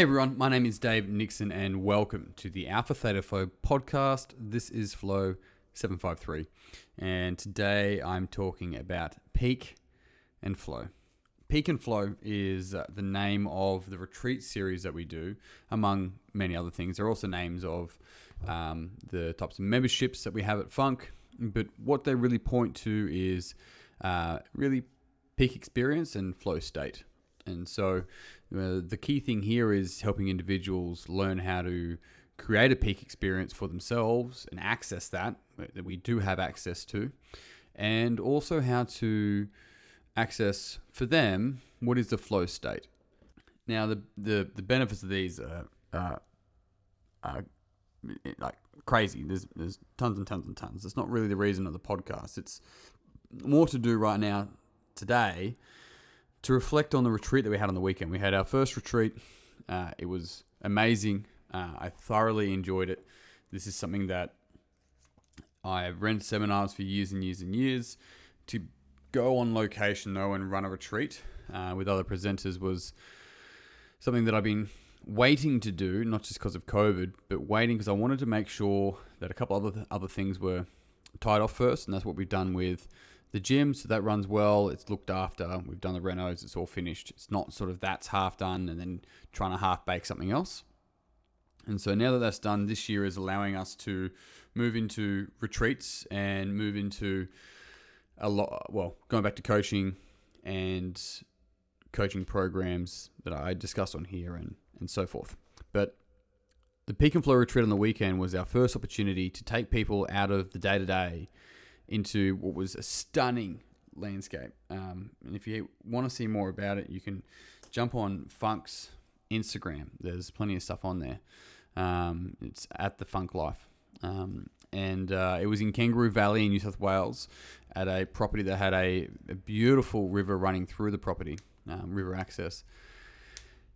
Hey everyone, my name is Dave Nixon and welcome to the Alpha Theta Flow podcast. This is Flow 753 and today I'm talking about peak and flow. Peak and Flow is uh, the name of the retreat series that we do, among many other things. There are also names of um, the types of memberships that we have at Funk, but what they really point to is uh, really peak experience and flow state. And so uh, the key thing here is helping individuals learn how to create a peak experience for themselves and access that, that we do have access to, and also how to access for them what is the flow state. Now, the, the, the benefits of these are, uh, are like crazy. There's, there's tons and tons and tons. It's not really the reason of the podcast. It's more to do right now, today, to reflect on the retreat that we had on the weekend. We had our first retreat. Uh, it was amazing. Uh, I thoroughly enjoyed it. This is something that I've run seminars for years and years and years. To go on location though and run a retreat uh, with other presenters was something that I've been waiting to do, not just because of COVID, but waiting because I wanted to make sure that a couple other other things were tied off first, and that's what we've done with the gym. So that runs well. It's looked after. We've done the renos. It's all finished. It's not sort of that's half done and then trying to half bake something else. And so now that that's done, this year is allowing us to move into retreats and move into a lot. Well, going back to coaching and coaching programs that I discussed on here and and so forth. But the Peak and Flow retreat on the weekend was our first opportunity to take people out of the day to day into what was a stunning landscape. Um, and if you want to see more about it, you can jump on Funk's Instagram. There's plenty of stuff on there. Um, it's at the Funk Life. Um, and uh, it was in Kangaroo Valley in New South Wales at a property that had a, a beautiful river running through the property, um, river access.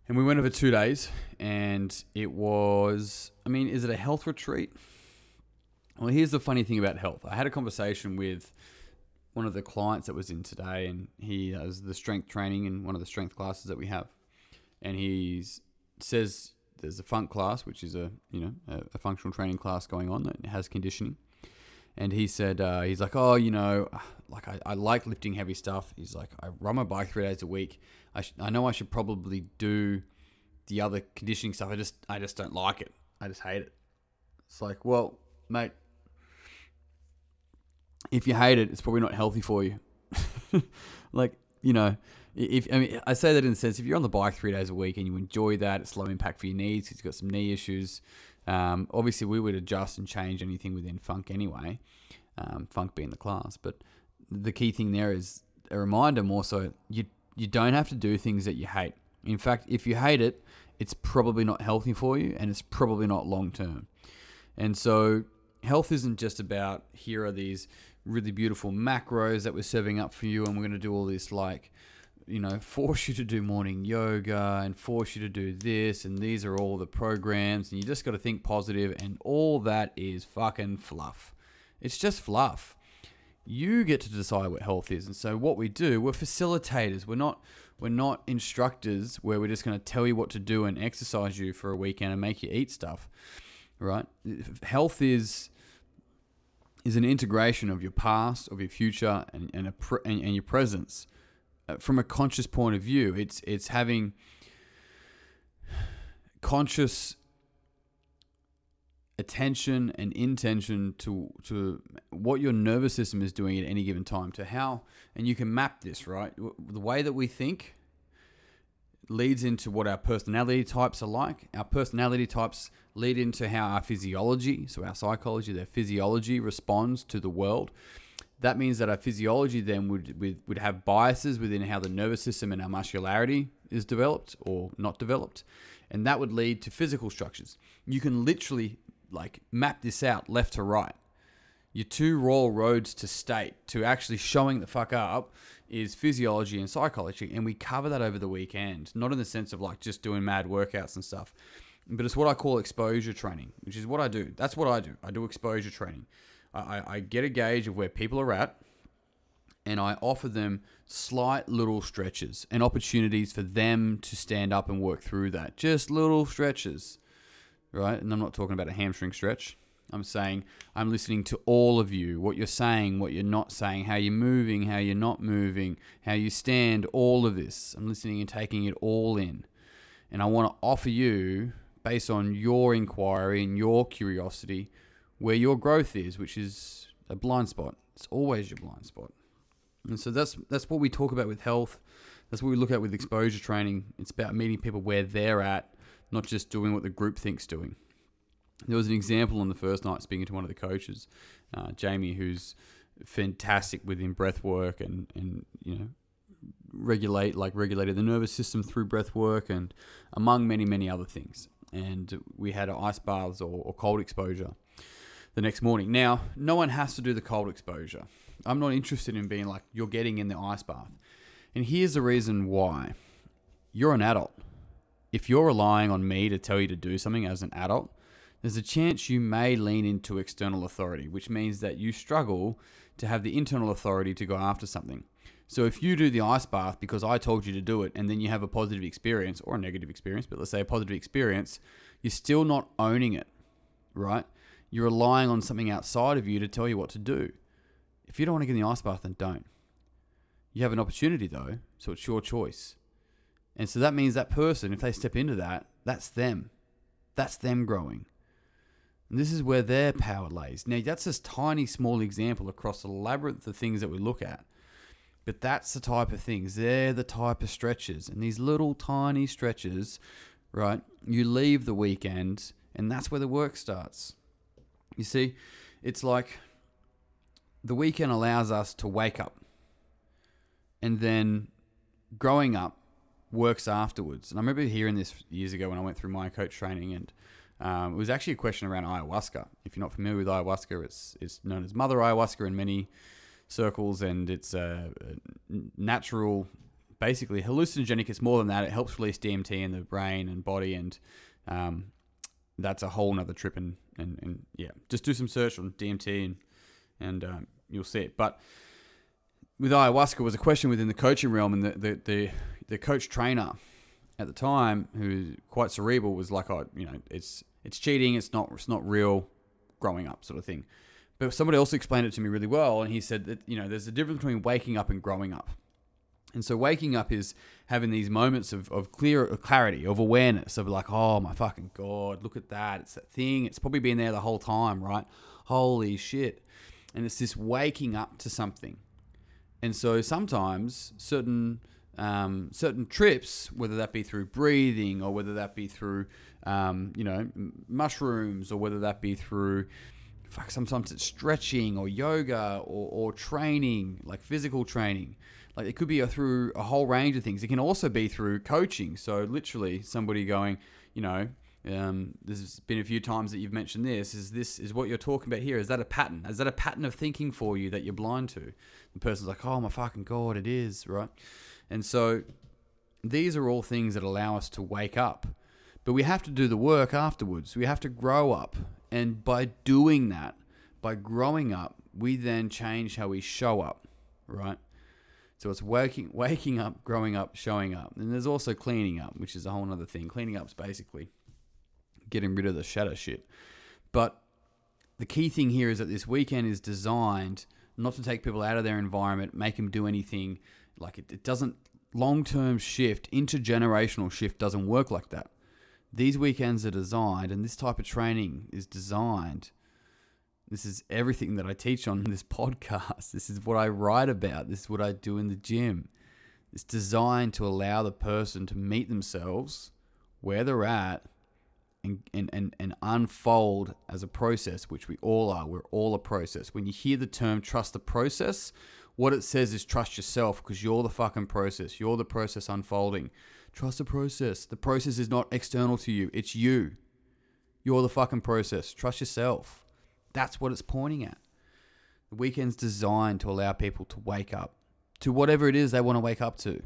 And we went over two days, and it was, I mean, is it a health retreat? Well, here's the funny thing about health. I had a conversation with one of the clients that was in today, and he has the strength training in one of the strength classes that we have. And he says there's a funk class, which is a you know a, a, functional training class going on that has conditioning. And he said uh, he's like, oh, you know, like I, I like lifting heavy stuff. He's like, I run my bike three days a week. I sh- I know I should probably do the other conditioning stuff. I just I just don't like it. I just hate it. It's like, well, mate, if you hate it, it's probably not healthy for you. like, you know, if I mean, I say that in the sense if you're on the bike three days a week and you enjoy that, it's low impact for your knees. You've got some knee issues. Um, obviously, we would adjust and change anything within funk anyway. Um, funk being the class, but the key thing there is a reminder more so you you don't have to do things that you hate. In fact, if you hate it, it's probably not healthy for you and it's probably not long term. And so health isn't just about here are these really beautiful macros that we're serving up for you, and we're going to do all this like, you know, force you to do morning yoga and force you to do this, and these are all the programs, and you just got to think positive, and all that is fucking fluff. It's just fluff. You get to decide what health is, and so what we do, we're facilitators. We're not we're not instructors where we're just going to tell you what to do and exercise you for a weekend and make you eat stuff, right? Health is is an integration of your past, of your future, and and, pre- and, and your presence uh, from a conscious point of view. It's it's having conscious attention and intention to to what your nervous system is doing at any given time to how and you can map this right the way that we think leads into what our personality types are like. Our personality types lead into how our physiology, so our psychology, their physiology responds to the world. That means that our physiology then would, would, would have biases within how the nervous system and our muscularity is developed or not developed. And that would lead to physical structures. You can literally like map this out left to right. Your two royal roads to state to actually showing the fuck up is physiology and psychology, and we cover that over the weekend. Not in the sense of like just doing mad workouts and stuff, but it's what I call exposure training, which is what I do. That's what I do. I do exposure training. I, I get a gauge of where people are at, and I offer them slight little stretches and opportunities for them to stand up and work through that. Just little stretches, right? And I'm not talking about a hamstring stretch. I'm saying I'm listening to all of you, what you're saying, what you're not saying, how you're moving, how you're not moving, how you stand, all of this. I'm listening and taking it all in. And I want to offer you, based on your inquiry and your curiosity, where your growth is, which is a blind spot. It's always your blind spot. And so that's that's what we talk about with health. That's what we look at with exposure training. It's about meeting people where they're at, not just doing what the group thinks doing. There was an example on the first night speaking to one of the coaches, uh, Jamie, who's fantastic within breath work and, and you know regulate like regulated the nervous system through breath work and among many many other things. And we had ice baths or, or cold exposure the next morning. Now, no one has to do the cold exposure. I'm not interested in being like, you're getting in the ice bath. And here's the reason why you're an adult. If you're relying on me to tell you to do something as an adult, there's a chance you may lean into external authority, which means that you struggle to have the internal authority to go after something. So if you do the ice bath because I told you to do it and then you have a positive experience or a negative experience, but let's say a positive experience, you're still not owning it, right? You're relying on something outside of you to tell you what to do. If you don't want to get in the ice bath, then don't. You have an opportunity though, so it's your choice. And so that means that person, if they step into that, that's them. That's them growing. And this is where their power lays. Now, that's a tiny, small example across the labyrinth of things that we look at. But that's the type of things. They're the type of stretches. And these little tiny stretches, right? You leave the weekend, and that's where the work starts. You see, it's like the weekend allows us to wake up and then growing up works afterwards. And I remember hearing this years ago when I went through my coach training, and um, it was actually a question around ayahuasca. If you're not familiar with ayahuasca, it's it's known as mother ayahuasca in many circles, and it's a, natural, basically hallucinogenic. It's more than that. It helps release DMT in the brain and body, and um, that's a whole nother trip. And, and, and yeah, just do some search on DMT and and um, you'll see it. But with ayahuasca was a question within the coaching realm, and the the the, the coach trainer at the time, who's quite cerebral, was like, "Oh, you know, it's it's cheating. It's not it's not real growing up, sort of thing." But somebody else explained it to me really well, and he said that you know, there's a difference between waking up and growing up. And so waking up is having these moments of, of clear clarity, of awareness, of like, oh my fucking God, look at that. It's that thing. It's probably been there the whole time, right? Holy shit. And it's this waking up to something. And so sometimes certain um, certain trips, whether that be through breathing or whether that be through, um, you know, mushrooms or whether that be through, fuck, sometimes it's stretching or yoga or, or training, like physical training. Like it could be a, through a whole range of things. It can also be through coaching. So literally somebody going, you know, um, there's been a few times that you've mentioned this. Is this is what you're talking about here? Is that a pattern? Is that a pattern of thinking for you that you're blind to? The person's like, oh my fucking god, it is right. And so these are all things that allow us to wake up, but we have to do the work afterwards. We have to grow up, and by doing that, by growing up, we then change how we show up, right? So it's waking, waking up, growing up, showing up, and there's also cleaning up, which is a whole other thing. Cleaning up is basically getting rid of the shadow shit. But the key thing here is that this weekend is designed not to take people out of their environment, make them do anything. Like it, it doesn't, long term shift, intergenerational shift doesn't work like that. These weekends are designed, and this type of training is designed. This is everything that I teach on this podcast. This is what I write about. This is what I do in the gym. It's designed to allow the person to meet themselves where they're at and, and, and, and unfold as a process, which we all are. We're all a process. When you hear the term trust the process, what it says is trust yourself because you're the fucking process. You're the process unfolding. Trust the process. The process is not external to you, it's you. You're the fucking process. Trust yourself. That's what it's pointing at. The weekend's designed to allow people to wake up to whatever it is they want to wake up to.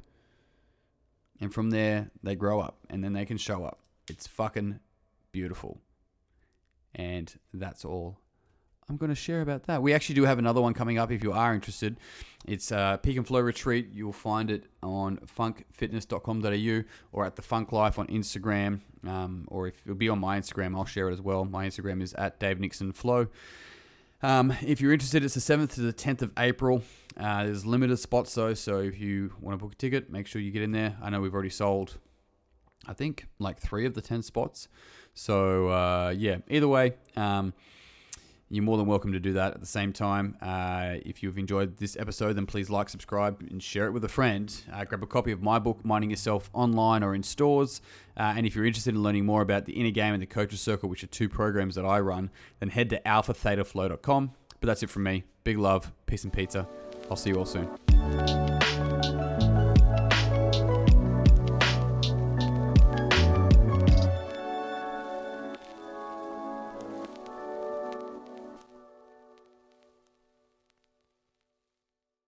And from there, they grow up and then they can show up. It's fucking beautiful. And that's all I'm going to share about that. We actually do have another one coming up if you are interested. It's uh, Peak and Flow Retreat. You'll find it on funkfitness.com.au or at the Funk Life on Instagram. Um, or if it'll be on my Instagram, I'll share it as well. My Instagram is at Dave Nixon Flow. Um, if you're interested, it's the 7th to the 10th of April. Uh, there's limited spots though, so if you want to book a ticket, make sure you get in there. I know we've already sold, I think, like three of the 10 spots. So uh, yeah, either way, um, you're more than welcome to do that at the same time. Uh, if you've enjoyed this episode, then please like, subscribe, and share it with a friend. Uh, grab a copy of my book, Minding Yourself, online or in stores. Uh, and if you're interested in learning more about the inner game and the coaches circle, which are two programs that I run, then head to alphathetaflow.com. But that's it from me. Big love, peace and pizza. I'll see you all soon.